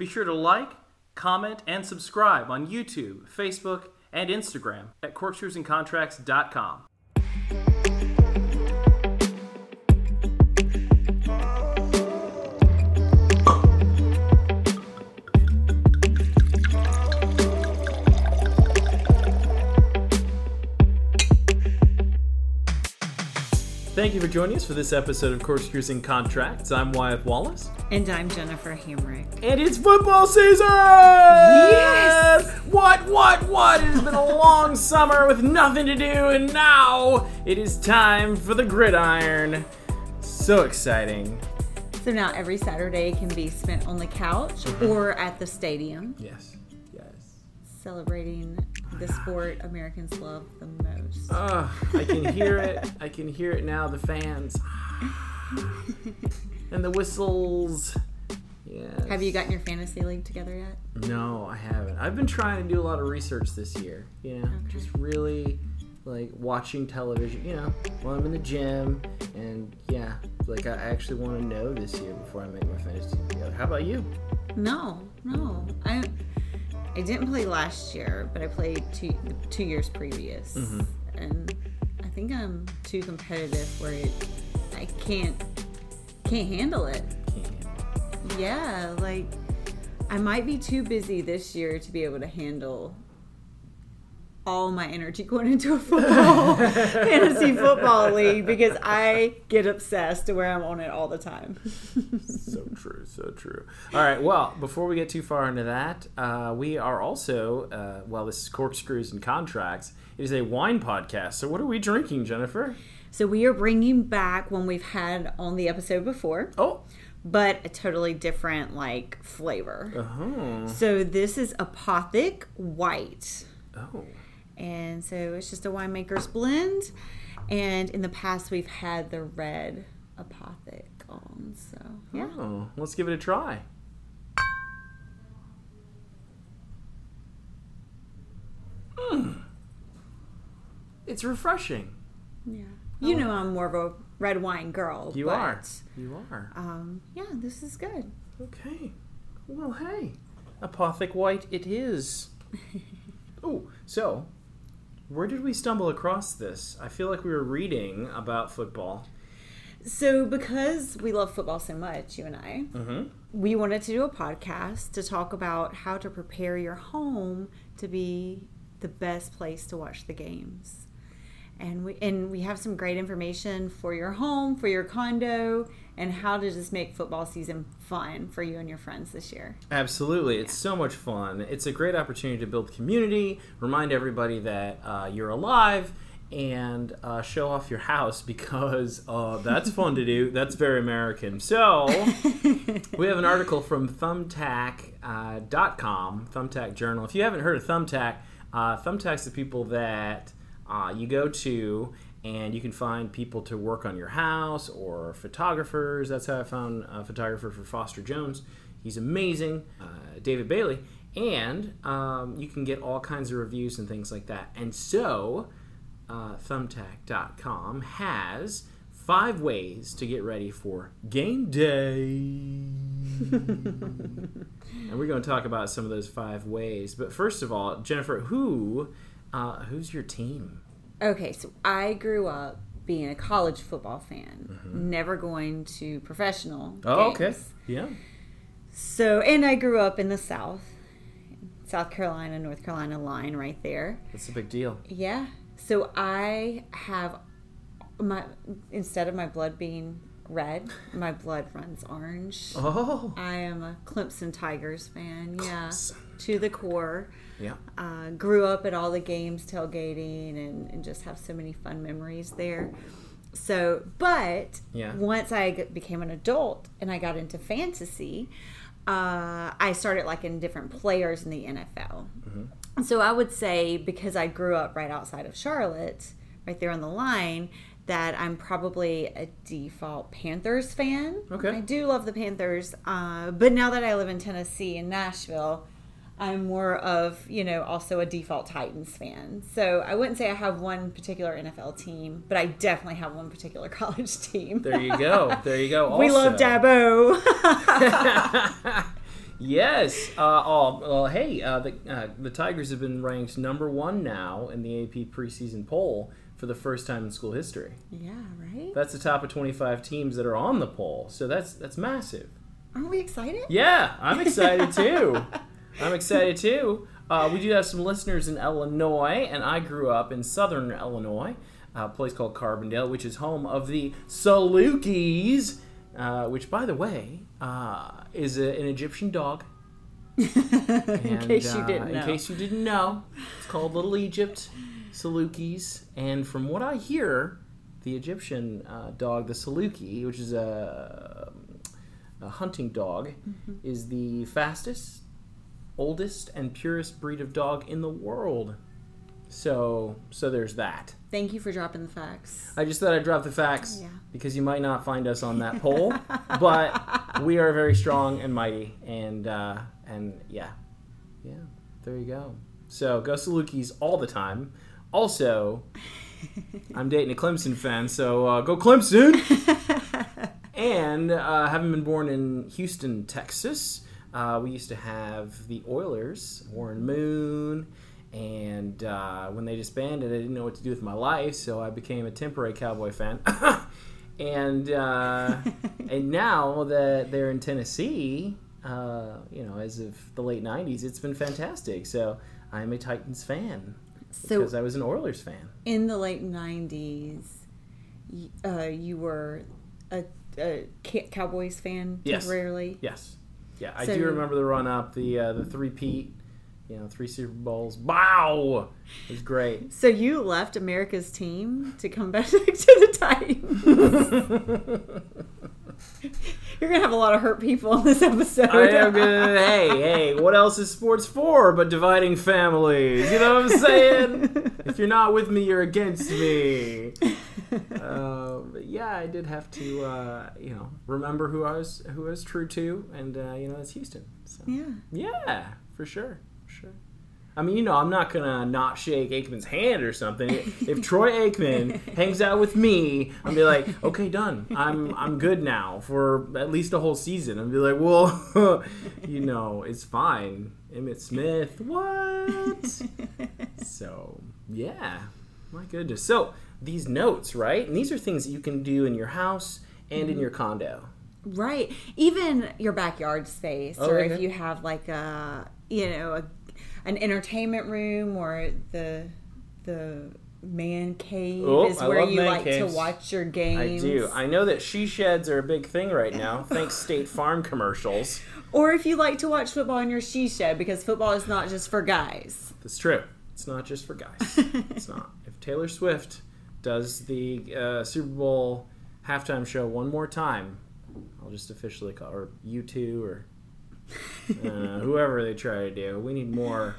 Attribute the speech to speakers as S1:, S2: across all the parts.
S1: Be sure to like, comment, and subscribe on YouTube, Facebook, and Instagram at corkscrewsandcontracts.com. Thank you for joining us for this episode of Corkscrews and Contracts. I'm Wyatt Wallace.
S2: And I'm Jennifer Hamrick.
S1: And it's football season! Yes! What, what, what? It has been a long summer with nothing to do, and now it is time for the gridiron. So exciting.
S2: So now every Saturday can be spent on the couch mm-hmm. or at the stadium
S1: Yes, yes.
S2: celebrating the sport Americans love the most.
S1: Oh, I can hear it. I can hear it now. The fans. and the whistles. Yes.
S2: Have you gotten your fantasy league together yet?
S1: No, I haven't. I've been trying to do a lot of research this year. You know, just really like watching television. You know, while I'm in the gym, and yeah, like I actually want to know this year before I make my fantasy team together. How about you?
S2: No, no. I I didn't play last year, but I played two two years previous, mm-hmm. and I think I'm too competitive where it, I can't can't handle it. Yeah, like I might be too busy this year to be able to handle all my energy going into a football fantasy football league because I get obsessed to where I'm on it all the time.
S1: so true, so true. All right, well, before we get too far into that, uh, we are also, uh, well, this is Corkscrews and Contracts. It is a wine podcast. So, what are we drinking, Jennifer?
S2: so we are bringing back one we've had on the episode before,
S1: Oh,
S2: but a totally different like flavor.
S1: uh-huh.
S2: So this is Apothic White.
S1: oh,
S2: And so it's just a winemaker's blend. And in the past, we've had the red Apothic on. So, yeah.
S1: oh. Let's give it a try. Mm. It's refreshing.
S2: Yeah. You know, I'm more of a red wine girl.
S1: You
S2: but,
S1: are. You are.
S2: Um, yeah, this is good.
S1: Okay. Well, hey, Apothic White it is. oh, so where did we stumble across this? I feel like we were reading about football.
S2: So, because we love football so much, you and I,
S1: Mm-hmm.
S2: we wanted to do a podcast to talk about how to prepare your home to be the best place to watch the games. And we and we have some great information for your home, for your condo, and how to just make football season fun for you and your friends this year.
S1: Absolutely, it's so much fun. It's a great opportunity to build community, remind everybody that uh, you're alive, and uh, show off your house because uh, that's fun to do. That's very American. So we have an article from Thumbtack.com, Thumbtack Journal. If you haven't heard of Thumbtack, uh, Thumbtack's the people that uh, you go to and you can find people to work on your house or photographers. That's how I found a photographer for Foster Jones. He's amazing, uh, David Bailey. And um, you can get all kinds of reviews and things like that. And so, uh, thumbtack.com has five ways to get ready for game day. and we're going to talk about some of those five ways. But first of all, Jennifer, who uh, who's your team?
S2: Okay, so I grew up being a college football fan, never going to professional.
S1: Mm-hmm. Oh, okay. Yeah.
S2: So, and I grew up in the South, South Carolina, North Carolina line right there.
S1: That's a big deal.
S2: Yeah. So I have my instead of my blood being red, my blood runs orange.
S1: Oh.
S2: I am a Clemson Tigers fan. Yeah,
S1: Clemson.
S2: to the core.
S1: Yeah.
S2: Uh, grew up at all the games, tailgating, and, and just have so many fun memories there. So, but
S1: Yeah.
S2: once I became an adult and I got into fantasy, uh, I started liking different players in the NFL. So I would say because I grew up right outside of Charlotte, right there on the line, that I'm probably a default Panthers fan.
S1: Okay.
S2: I do love the Panthers, uh, but now that I live in Tennessee in Nashville, I'm more of, you know, also a default Titans fan. So I wouldn't say I have one particular NFL team, but I definitely have one particular college team.
S1: There you go. There you go.
S2: we love Dabo.
S1: Yes. Uh, oh, well, hey, uh, the uh, the Tigers have been ranked number one now in the AP preseason poll for the first time in school history.
S2: Yeah, right?
S1: That's the top of 25 teams that are on the poll, so that's that's massive.
S2: Aren't we excited?
S1: Yeah, I'm excited too. I'm excited too. Uh, we do have some listeners in Illinois, and I grew up in southern Illinois, a place called Carbondale, which is home of the Salukis, uh, which, by the way, uh, is a, an Egyptian dog.
S2: in
S1: And,
S2: case you
S1: uh,
S2: didn't know.
S1: In case you didn't know, it's called Little Egypt, Salukis. And from what I hear, the Egyptian uh, dog, the Saluki, which is a, a hunting dog,
S2: Mm-hmm.
S1: is the fastest, oldest, and purest breed of dog in the world. So, so there's that.
S2: Thank you for dropping the facts.
S1: I just thought I'd drop the facts
S2: Yeah.
S1: because you might not find us on that poll, but we are very strong and mighty, and uh, and yeah, yeah, there you go. So go Salukis all the time. Also, I'm dating a Clemson fan, so uh, go Clemson. and uh, having been born in Houston, Texas, uh, we used to have the Oilers, Warren Moon, and uh, when they disbanded, I didn't know what to do with my life, so I became a temporary Cowboy fan. and uh, and now that they're in Tennessee, uh, you know, as of the late '90s, it's been fantastic. So I'm a Titans fan
S2: So
S1: because I was an Oilers fan.
S2: in the late 90s, uh, you were a, a Cowboys fan
S1: Yes.
S2: temporarily.
S1: Yes. Yeah, I
S2: So-
S1: do remember the run up, the uh, the three peat, you know, three Super Bowls. Wow, it was great.
S2: So you left America's team to come back to the Titans. You're gonna have a lot of hurt people on this episode.
S1: I am gonna. Hey, hey, what else is sports for but dividing families? You know what I'm saying? if you're not with me, you're against me. But yeah, I did have to, uh, you know, remember who I was, who I was true to, and uh, you know, it's Houston. So.
S2: yeah.
S1: Yeah, for sure, for sure. I mean, you know, I'm not gonna not shake Aikman's hand or something. If Troy Aikman hangs out with me, I'm be like, okay, done. I'm I'm good now for at least a whole season. I'm be like, well, you know, it's fine. Emmitt Smith, what? so yeah, my goodness. So these notes, right? And these are things that you can do in your house and in mm-hmm. your condo.
S2: Right. Even your backyard space,
S1: Oh,
S2: or
S1: okay.
S2: if you have like a, you know, a, an entertainment room, or the the man cave
S1: Oh,
S2: is where you like
S1: caves.
S2: to watch your games.
S1: I do. I know that she sheds are a big thing right now, thanks State Farm commercials.
S2: Or if you like to watch football in your she shed, because football is not just for guys.
S1: That's true. It's not just for guys. It's not. If Taylor Swift does the uh, Super Bowl halftime show one more time, I'll just officially call or U2 or uh, whoever they try to do. We need more.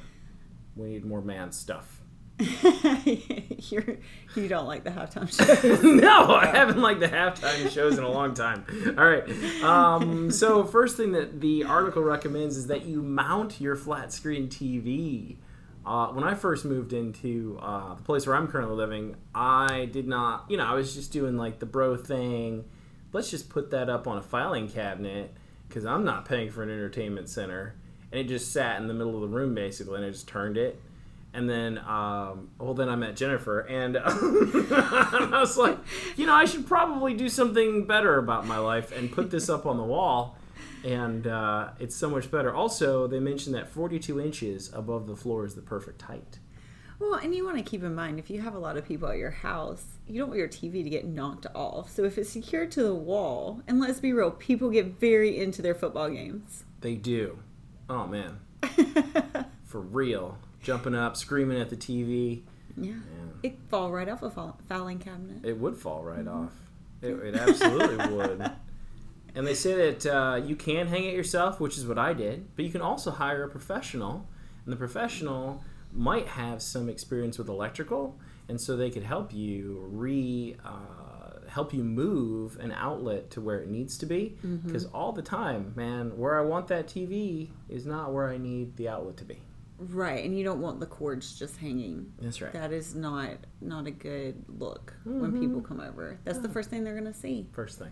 S1: We need more man stuff.
S2: You're, you don't like the halftime show.
S1: no, I haven't liked the halftime shows in a long time. All right. Um, so, first thing that the article recommends is that you mount your flat screen TV. Uh, when I first moved into uh, the place where I'm currently living, I did not, you know, I was just doing like the bro thing. Let's just put that up on a filing cabinet because I'm not paying for an entertainment center. And it just sat in the middle of the room basically, and I just turned it and then um, well then i met jennifer and i was like you know i should probably do something better about my life and put this up on the wall and uh, it's so much better also they mentioned that 42 inches above the floor is the perfect height
S2: Well, and you want to keep in mind if you have a lot of people at your house, you don't want your TV to get knocked off. So if it's secured to the wall, and let's be real, people get very into their football games.
S1: they do oh man for real jumping up screaming at the tv
S2: Yeah.
S1: yeah.
S2: It fall right off a fall- filing cabinet.
S1: It would fall right off. It, it absolutely would. And they say that uh, you can hang it yourself, which is what I did, but you can also hire a professional, and the professional might have some experience with electrical, and so they could help you re uh, help you move an outlet to where it needs to be. Because all the time, man, where I want that TV is not where I need the outlet to be.
S2: Right, and you don't want the cords just hanging.
S1: That's right.
S2: That is not not a good look when people come over. That's the first thing they're going to see.
S1: First thing.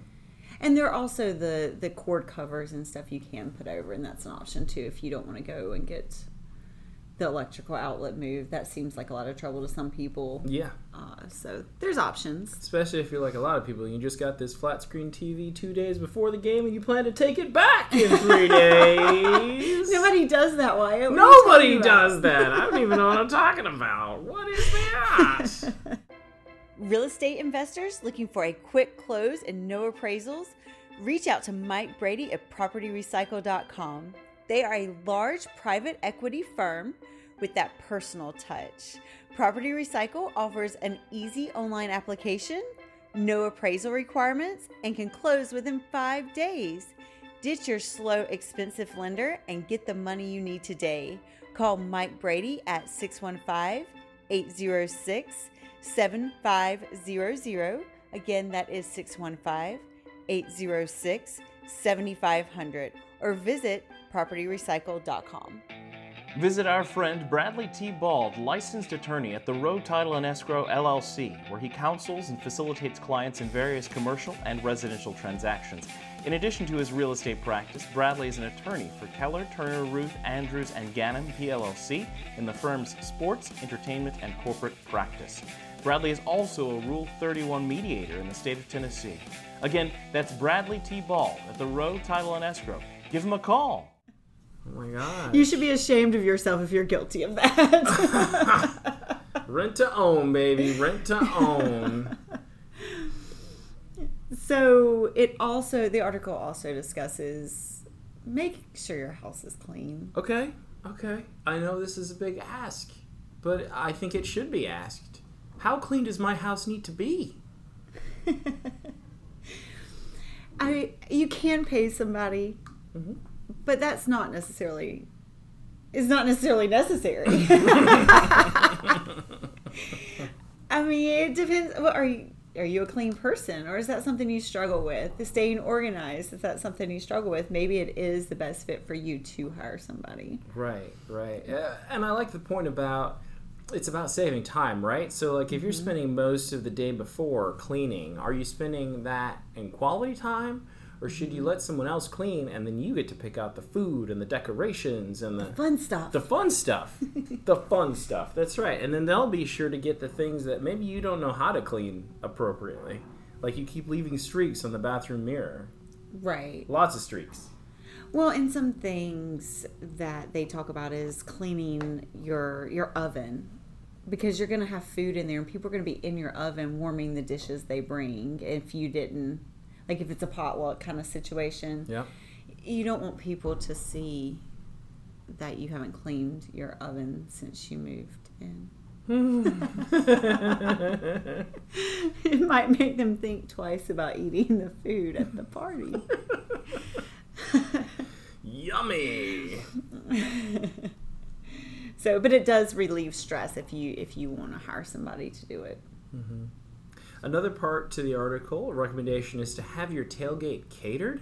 S2: And there are also the the cord covers and stuff you can put over, and that's an option too if you don't want to go and get the electrical outlet moved. That seems like a lot of trouble to some people.
S1: Yeah.
S2: Uh, so there's options.
S1: Especially if you're like a lot of people, you just got this flat screen TV two days before the game, and you plan to take it back in three days.
S2: Nobody does that, Wyatt. What
S1: Nobody does that. I don't even know what I'm talking about. What is that?
S2: Real estate investors looking for a quick close and no appraisals? Reach out to Mike Brady at propertyrecycle.com. They are a large private equity firm with that personal touch. Property Recycle offers an easy online application, no appraisal requirements, and can close within five days. Ditch your slow, expensive lender and get the money you need today. Call Mike Brady at 615 806 7500. Again, that is 615 806 7500. Or visit propertyrecycle.com.
S3: Visit our friend Bradley T. Bald, licensed attorney at the Road Title and Escrow LLC, where he counsels and facilitates clients in various commercial and residential transactions. In addition to his real estate practice, Bradley is an attorney for Keller, Turner, Ruth, Andrews, and Gannon PLLC in the firm's sports, entertainment, and corporate practice. Bradley is also a Rule 31 mediator in the state of Tennessee. Again, that's Bradley T. Ball at the Road Title and Escrow. Give him a call.
S1: Oh my god.
S2: You should be ashamed of yourself if you're guilty of that.
S1: Rent to own, baby. Rent to own.
S2: so, it also, the article also discusses making sure your house is clean.
S1: Okay. Okay. I know this is a big ask, but I think it should be asked. How clean does my house need to be?
S2: I you can pay somebody, but that's not necessarily is not necessarily necessary. I mean, it depends. What are you? Are you a clean person, or is that something you struggle with? Staying organized, is that something you struggle with, maybe it is the best fit for you to hire somebody.
S1: Right, right. Uh, and I like the point about it's about saving time, right? So, like, if you're mm-hmm. spending most of the day before cleaning, are you spending that in quality time? Or should you mm-hmm. let someone else clean and then you get to pick out the food and the decorations and the
S2: Fun stuff.
S1: the fun stuff? the fun stuff. That's right. And then they'll be sure to get the things that maybe you don't know how to clean appropriately. Like you keep leaving streaks on the bathroom mirror.
S2: right.
S1: Lots of streaks.
S2: Well, and some things that they talk about is cleaning your your oven because you're going to have food in there and people are going to be in your oven warming the dishes they bring if you didn't like if it's a potluck kind of situation.
S1: Yeah.
S2: You don't want people to see that you haven't cleaned your oven since you moved in. it might make them think twice about eating the food at the party.
S1: Yummy.
S2: So, but it does relieve stress if you if you want to hire somebody to do it.
S1: Another part to the article, a recommendation is to have your tailgate catered,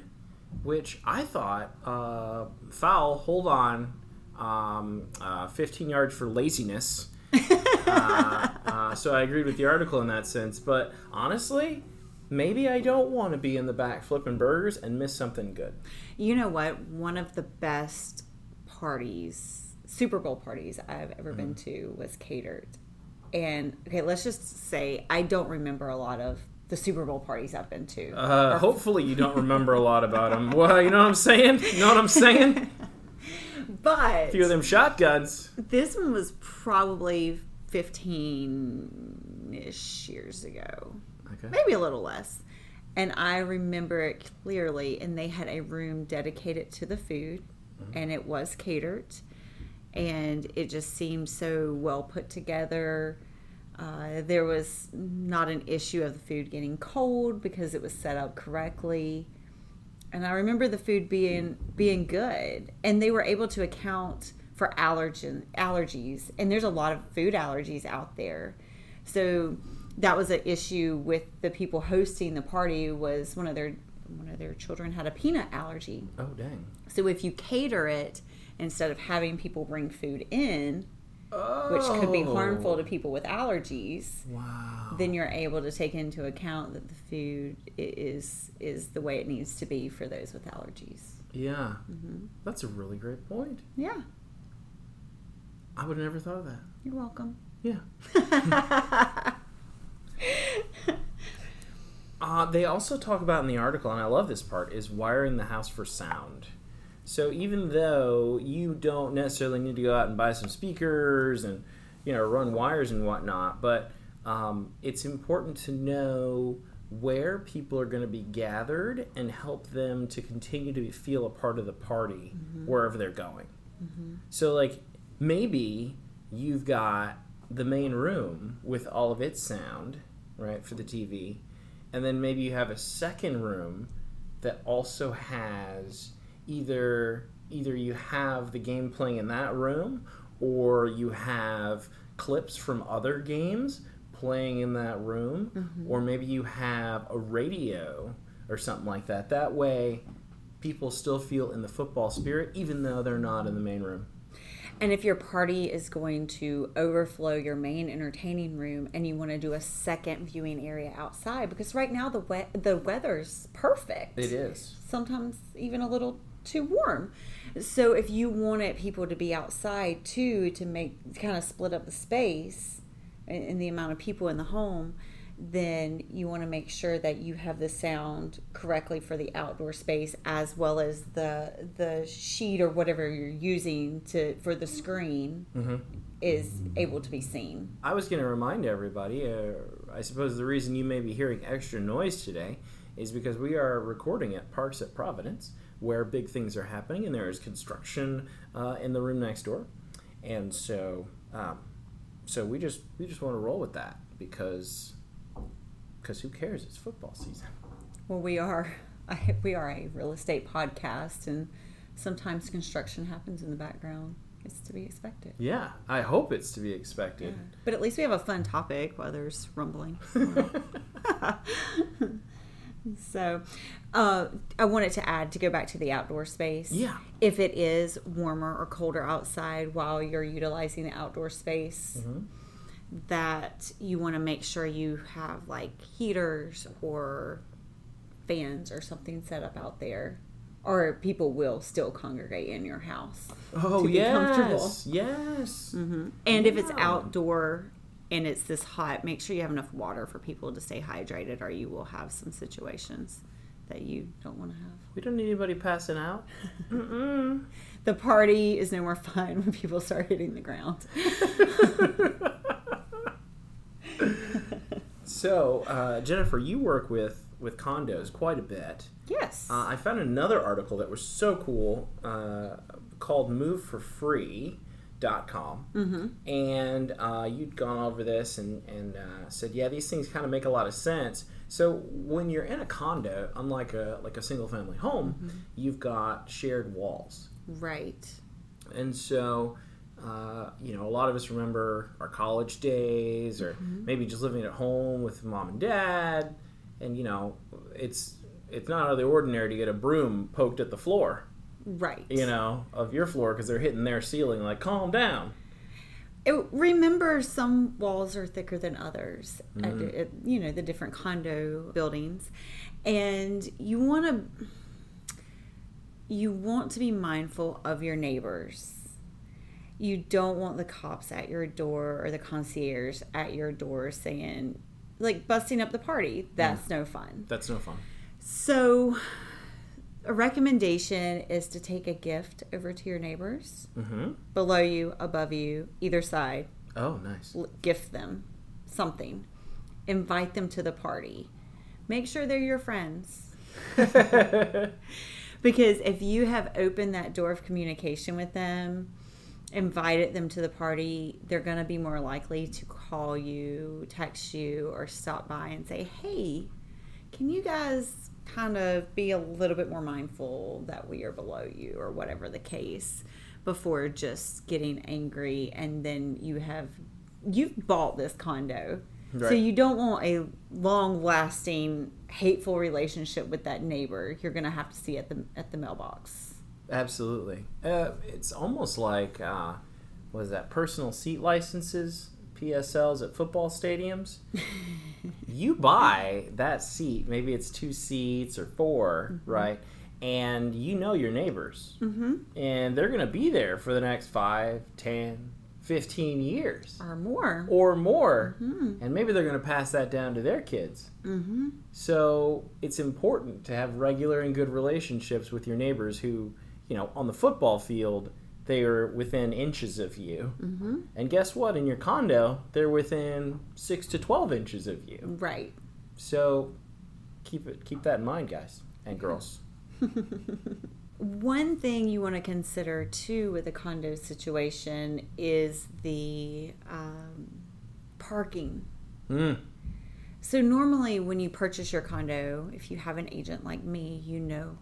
S1: which I thought, uh, foul, hold on, um, uh, 15 yards for laziness. uh, uh, so I agreed with the article in that sense. But honestly, maybe I don't want to be in the back flipping burgers and miss something good.
S2: You know what? One of the best parties, Super Bowl parties I've ever been to was catered. And okay, let's just say I don't remember a lot of the Super Bowl parties I've been to.
S1: Uh, hopefully, you don't remember a lot about them. Well, you know what I'm saying? You know what I'm saying?
S2: but
S1: A few of them shotguns.
S2: this one was probably 15 ish years ago.
S1: Okay.
S2: maybe a little less. And I remember it clearly. And they had a room dedicated to the food, and it was catered. And it just seemed so well put together. Uh, there was not an issue of the food getting cold because it was set up correctly. And I remember the food being being good, and they were able to account for allergen allergies. And there's a lot of food allergies out there, so that was an issue with the people hosting the party. Was one of their one of their children had a peanut allergy,
S1: Oh, dang.
S2: so if you cater it instead of having people bring food in, which could be harmful
S1: Oh.
S2: to people with allergies,
S1: Wow.
S2: then you're able to take into account that the food is is the way it needs to be for those with allergies.
S1: Yeah.
S2: Mm-hmm.
S1: That's a really great point.
S2: Yeah,
S1: I would have never thought of that.
S2: you're welcome.
S1: Yeah. Uh, they also talk about in the article, and I love this part, is wiring the house for sound. So even though you don't necessarily need to go out and buy some speakers and you know run wires and whatnot, but um, it's important to know where people are going to be gathered and help them to continue to feel a part of the party wherever they're going. So like maybe you've got the main room with all of its sound, right, for the TV, and then maybe you have a second room that also has either either you have the game playing in that room or you have clips from other games playing in that room mm-hmm. or maybe you have a radio or something like that. That way people still feel in the football spirit even though they're not in the main room.
S2: And if your party is going to overflow your main entertaining room and you want to do a second viewing area outside, because right now the we- the weather's perfect.
S1: it is.
S2: Sometimes even a little too warm. So if you wanted people to be outside too to make kind of split up the space and, and the amount of people in the home, then you want to make sure that you have the sound correctly for the outdoor space as well as the the sheet or whatever you're using to for the screen is able to be seen.
S1: I was going to remind everybody. Uh, I suppose the reason you may be hearing extra noise today is because we are recording at Parks at Providence, where big things are happening, and there is construction uh, in the room next door, and so um, so we just we just want to roll with that because because who cares? It's football season.
S2: Well, we are I, we are a real estate podcast, and sometimes construction happens in the background. It's to be expected.
S1: Yeah, I hope it's to be expected.
S2: But at least we have a fun topic while there's rumbling. so, uh, I wanted to add to go back to the outdoor space.
S1: Yeah.
S2: If it is warmer or colder outside while you're utilizing the outdoor space, that you want to make sure you have like heaters or fans or something set up out there. Or people will still congregate in your house.
S1: Oh
S2: To
S1: yes, yes.
S2: And if it's outdoor and it's this hot, make sure you have enough water for people to stay hydrated, or you will have some situations that you don't want to have.
S1: We don't need anybody passing out. Mm-mm.
S2: The party is no more fun when people start hitting the ground.
S1: So, uh, Jennifer, you work with with condos quite a bit.
S2: yes.
S1: Uh, I found another article that was so cool uh, called moveforfree.com. Mm-hmm. And uh, you'd gone over this and, and uh, said, yeah, these things kind of make a lot of sense. So when you're in a condo, unlike a, like a single family home, you've got shared walls.
S2: right.
S1: And so, uh, you know, a lot of us remember our college days or maybe just living at home with mom and dad. And, you know, it's it's not out of the ordinary to get a broom poked at the floor,
S2: Right.
S1: you know, of your floor because they're hitting their ceiling like, calm down.
S2: It- remember, some walls are thicker than others. Uh, mm-hmm. At, at, you know, the different condo buildings, and you want to you want to be mindful of your neighbors. You don't want the cops at your door or the concierge at your door saying, like, busting up the party. That's mm. no fun.
S1: That's no fun.
S2: So, a recommendation is to take a gift over to your neighbors
S1: Mm-hmm.
S2: below you, above you, either side.
S1: Oh, nice.
S2: Gift them something. Invite them to the party. Make sure they're your friends. Because if you have opened that door of communication with them, invited them to the party, they're going to be more likely to call you, text you, or stop by and say, hey, can you guys kind of be a little bit more mindful that we are below you, or whatever the case, before just getting angry and then you have. You've bought this condo. So you don't want a long lasting hateful relationship with that neighbor. You're gonna have to see at the at the mailbox.
S1: Absolutely. Uh, it's almost like uh, was that personal seat licenses, PSLs at football stadiums. you buy that seat, maybe it's two seats or 4 right? And you know your neighbors. Mm-hmm. And they're going to be there for the next 5, 10, 15 years
S2: Or more.
S1: or more. And maybe they're going to pass that down to their kids.
S2: Mm-hmm.
S1: So it's important to have regular and good relationships with your neighbors who, you know, on the football field, they are within inches of you. Mm-hmm. And guess what? In your condo, they're within six to 12 inches of you.
S2: Right.
S1: So keep it, keep that in mind, guys and girls.
S2: One thing you want to consider too with a condo situation is the um, parking.
S1: Mm.
S2: So, normally, when you purchase your condo, if you have an agent like me, you know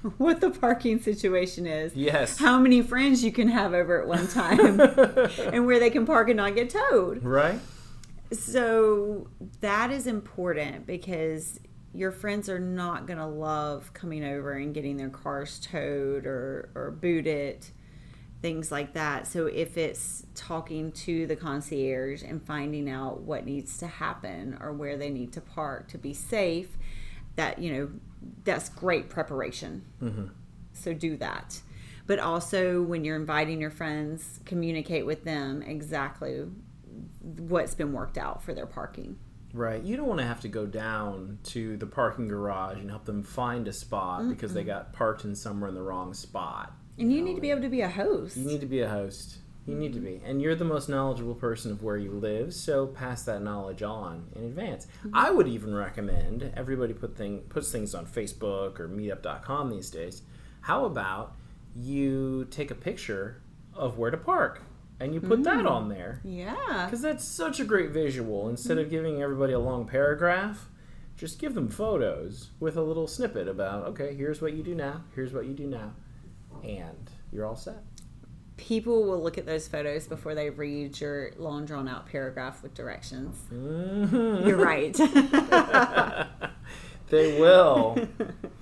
S2: what the parking situation is.
S1: Yes.
S2: How many friends you can have over at one time and where they can park and not get towed.
S1: Right?
S2: So, that is important because your friends are not going to love coming over and getting their cars towed or, or booted, things like that. So, if it's talking to the concierge and finding out what needs to happen or where they need to park to be safe, that, you know, that's great preparation. Mm-hmm. So, do that. But also, when you're inviting your friends, communicate with them exactly what's been worked out for their parking.
S1: Right. You don't want to have to go down to the parking garage and help them find a spot because they got parked in somewhere in the wrong spot.
S2: And you need to be able to be a host.
S1: You need to be a host. You need to be. And you're the most knowledgeable person of where you live, so pass that knowledge on in advance. Mm-hmm. I would even recommend everybody put thing puts things on Facebook or meetup.com these days. How about you take a picture of where to park and you put that mm. on there?
S2: yeah.
S1: Because that's such a great visual. Instead of mm-hmm. giving everybody a long paragraph, just give them photos with a little snippet about, okay, here's what you do now, here's what you do now, and you're all set.
S2: People will look at those photos before they read your long drawn out paragraph with directions. Mm-hmm. You're right.
S1: They will.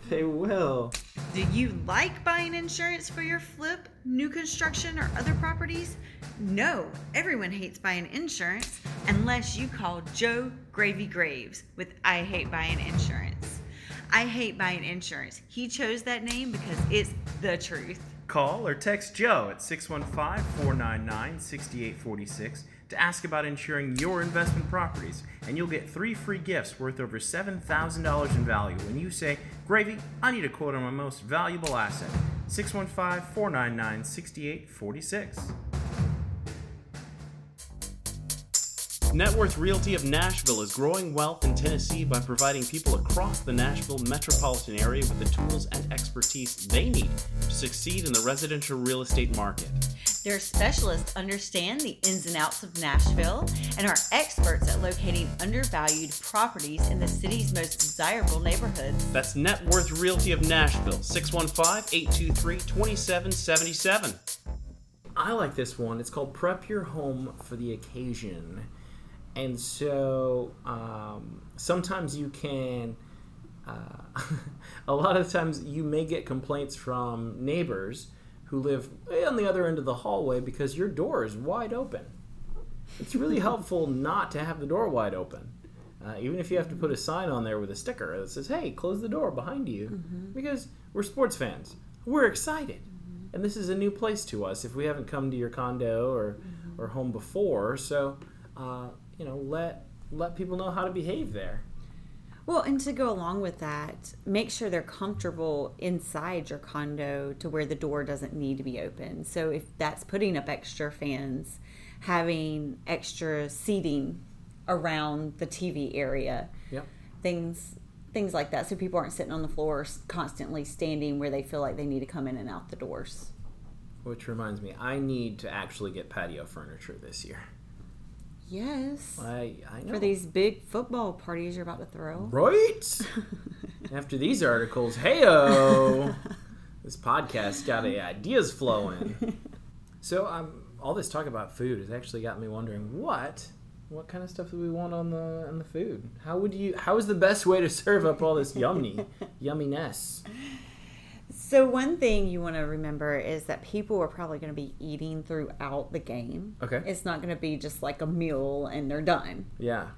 S1: they will.
S4: Do you like buying insurance for your flip, new construction, or other properties? No, everyone hates buying insurance unless you call Joe Gravy Graves with I Hate Buying Insurance. I hate buying insurance. He chose that name because it's the truth.
S3: Call or text Joe at 615 499 6846 to ask about insuring your investment properties, and you'll get three free gifts worth over $7,000 in value when you say, Gravy, I need a quote on my most valuable asset. 615 499 6846. Networth Realty of Nashville is growing wealth in Tennessee by providing people across the Nashville metropolitan area with the tools and expertise they need to succeed in the residential real estate market.
S4: Their specialists understand the ins and outs of Nashville and are experts at locating undervalued properties in the city's most desirable neighborhoods.
S3: That's Net Worth Realty of Nashville, 615 823 2777.
S1: I like this one. It's called Prep Your Home for the Occasion. And so um, sometimes you can, uh, a lot of times you may get complaints from neighbors who live on the other end of the hallway because your door is wide open. It's really helpful not to have the door wide open. Uh, even if you have to put a sign on there with a sticker that says, hey, close the door behind you. Because we're sports fans. We're excited. And this is a new place to us if we haven't come to your condo or, or home before. So, uh, you know, let, let people know how to behave there.
S2: well, and to go along with that, make sure they're comfortable inside your condo to where the door doesn't need to be open. So if that's putting up extra fans, having extra seating around the TV area,
S1: Yep.
S2: things things like that so people aren't sitting on the floor constantly standing where they feel like they need to come in and out the doors
S1: Which reminds me, I need to actually get patio furniture this year.
S2: Yes
S1: I, I know.
S2: for these big football parties you're about to throw
S1: Right? After these articles, heyo, this podcast got the ideas flowing. So, um, all this talk about food has actually got me wondering what, what kind of stuff do we want on the on the food? How would you? How is the best way to serve up all this yummy, yumminess?
S2: So one thing you want to remember is that people are probably going to be eating throughout the game.
S1: Okay.
S2: It's not going to be just like a meal and they're done.
S1: Yeah.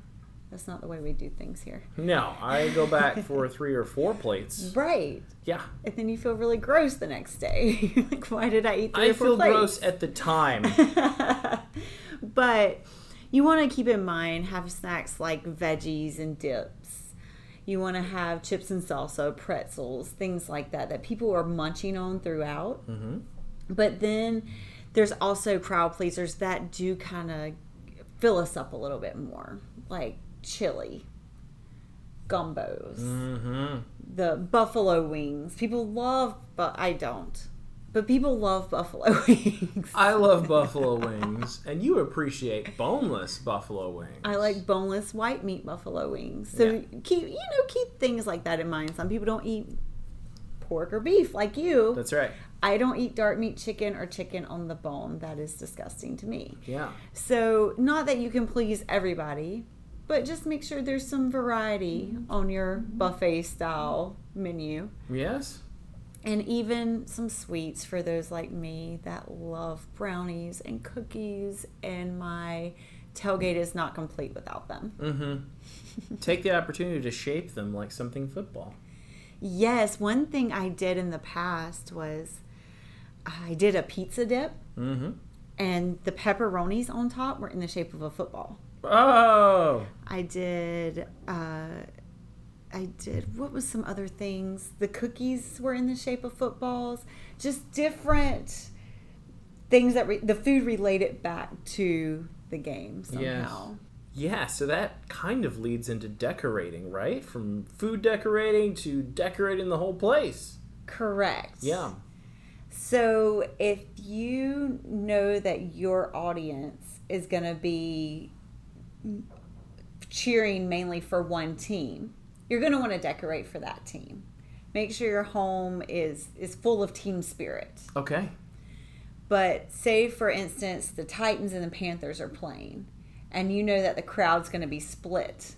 S2: That's not the way we do things here.
S1: No, I go back for three or four plates.
S2: Right.
S1: Yeah.
S2: And then you feel really gross the next day. like, why did I eat three
S1: I
S2: or four
S1: feel gross at the time.
S2: but you want to keep in mind have snacks like veggies and dips. You want to have chips and salsa, pretzels, things like that that people are munching on throughout.
S1: Mm-hmm.
S2: But then there's also crowd pleasers that do kind of fill us up a little bit more, like chili, gumbos,
S1: Mm-hmm.
S2: the buffalo wings. People love, but I don't. But people love buffalo wings.
S1: I love buffalo wings, and you appreciate boneless buffalo wings.
S2: I like boneless white meat buffalo wings. So
S1: Yeah.
S2: keep you know keep things like that in mind. Some people don't eat pork or beef like you.
S1: That's right.
S2: I don't eat dark meat chicken or chicken on the bone. That is disgusting to me.
S1: Yeah.
S2: So not that you can please everybody, but just make sure there's some variety mm-hmm. on your buffet style menu.
S1: Yes.
S2: And even some sweets for those like me that love brownies and cookies, and my tailgate is not complete without them.
S1: Mm-hmm. Take the opportunity to shape them like something football.
S2: Yes, one thing I did in the past was I did a pizza dip,
S1: Mm-hmm.
S2: and the pepperonis on top were in the shape of a football.
S1: Oh.
S2: I did. Uh, I did. What was some other things? The cookies were in the shape of footballs. Just different things that re- the food related back to the game somehow.
S1: Yeah, so that kind of leads into decorating, right? From food decorating to decorating the whole place.
S2: Correct.
S1: Yeah.
S2: So if you know that your audience is going to be cheering mainly for one team, you're going to want to decorate for that team. Make sure your home is is full of team spirit.
S1: Okay.
S2: But say for instance the Titans and the Panthers are playing and you know that the crowd's going to be split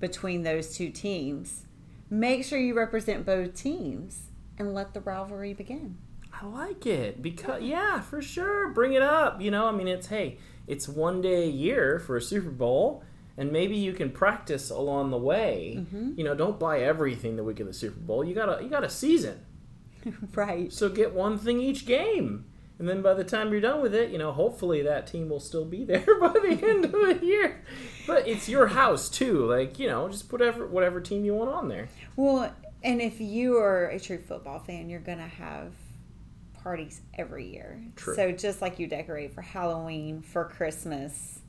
S2: between those two teams, make sure you represent both teams and let the rivalry begin.
S1: I like it because yeah, for sure. Bring it up. You know, I mean, it's hey, it's one day a year for a Super Bowl, and maybe you can practice along the way. Mm-hmm. You know, don't buy everything the week of the Super Bowl. You got to you got a season,
S2: right.
S1: so get one thing each game, and then by the time you're done with it, you know, hopefully that team will still be there by the end of the year. But it's your house too. Like you know, just put whatever whatever team you want on there.
S2: Well, and if you are a true football fan, you're going to have parties every year.
S1: True.
S2: So just like you decorate for Halloween, for Christmas,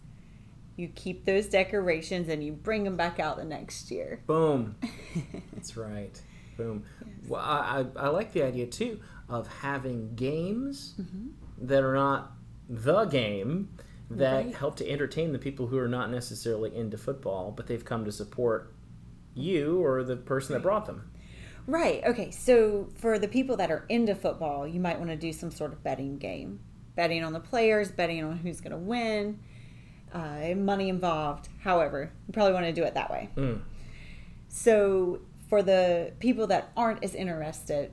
S2: you keep those decorations and you bring them back out the next year.
S1: Boom. That's right. Boom. Well, I, I, I like the idea too of having games mm-hmm. that are not the game that
S2: Right.
S1: help to entertain the people who are not necessarily into football, but they've come to support you or the person that brought them.
S2: Right. Okay. So for the people that are into football, you might want to do some sort of betting game, betting on the players, betting on who's going to win, uh, money involved. However, you probably want to do it that way.
S1: Mm.
S2: So for the people that aren't as interested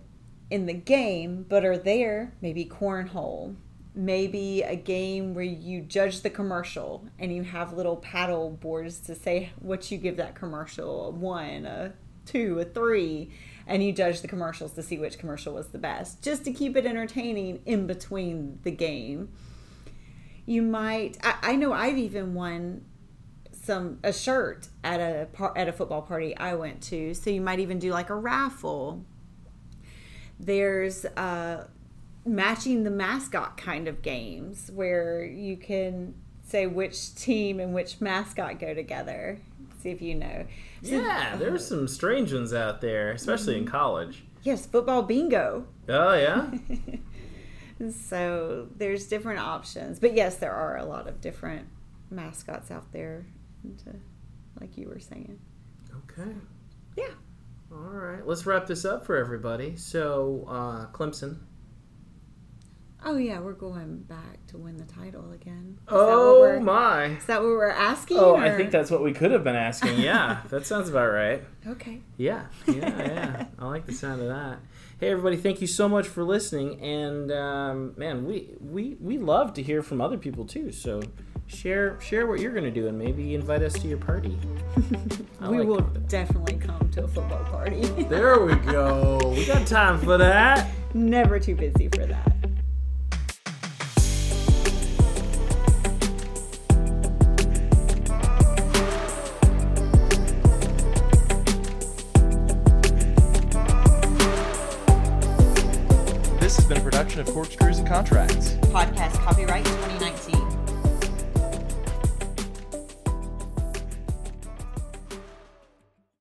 S2: in the game but are there, maybe cornhole, maybe a game where you judge the commercial and you have little paddle boards to say what you give that commercial a one, a two, a three, and you judge the commercials to see which commercial was the best, just to keep it entertaining in between the game. You might, I, I know I've even won some a shirt at a par, at a football party I went to. So you might even do like a raffle. There's uh, matching the mascot kind of games where you can say which team and which mascot go together. See if you know. So-
S1: Yeah, there's some strange ones out there, especially in college.
S2: Yes, football bingo.
S1: Oh yeah,
S2: So there's different options, but yes, there are a lot of different mascots out there, to, like you were saying.
S1: okay.
S2: Yeah.
S1: All right, let's wrap this up for everybody. So, uh, Clemson.
S2: Oh yeah, we're going back to win the title again. Is
S1: Oh
S2: that what we're,
S1: my!
S2: Is that what we're asking?
S1: Oh, I think that's what we could have been asking. Yeah, that sounds about right.
S2: okay.
S1: Yeah, yeah, yeah. I like the sound of that. Hey, everybody! Thank you so much for listening. And um, man, we we we love to hear from other people too. So share share what you're going to do, and maybe invite us to your party.
S2: We
S1: like
S2: will
S1: that.
S2: definitely come to a football party.
S1: There we go. We got time for that.
S2: Never too busy for that.
S3: Of Corkscrews and Contracts.
S4: Podcast copyright 2019.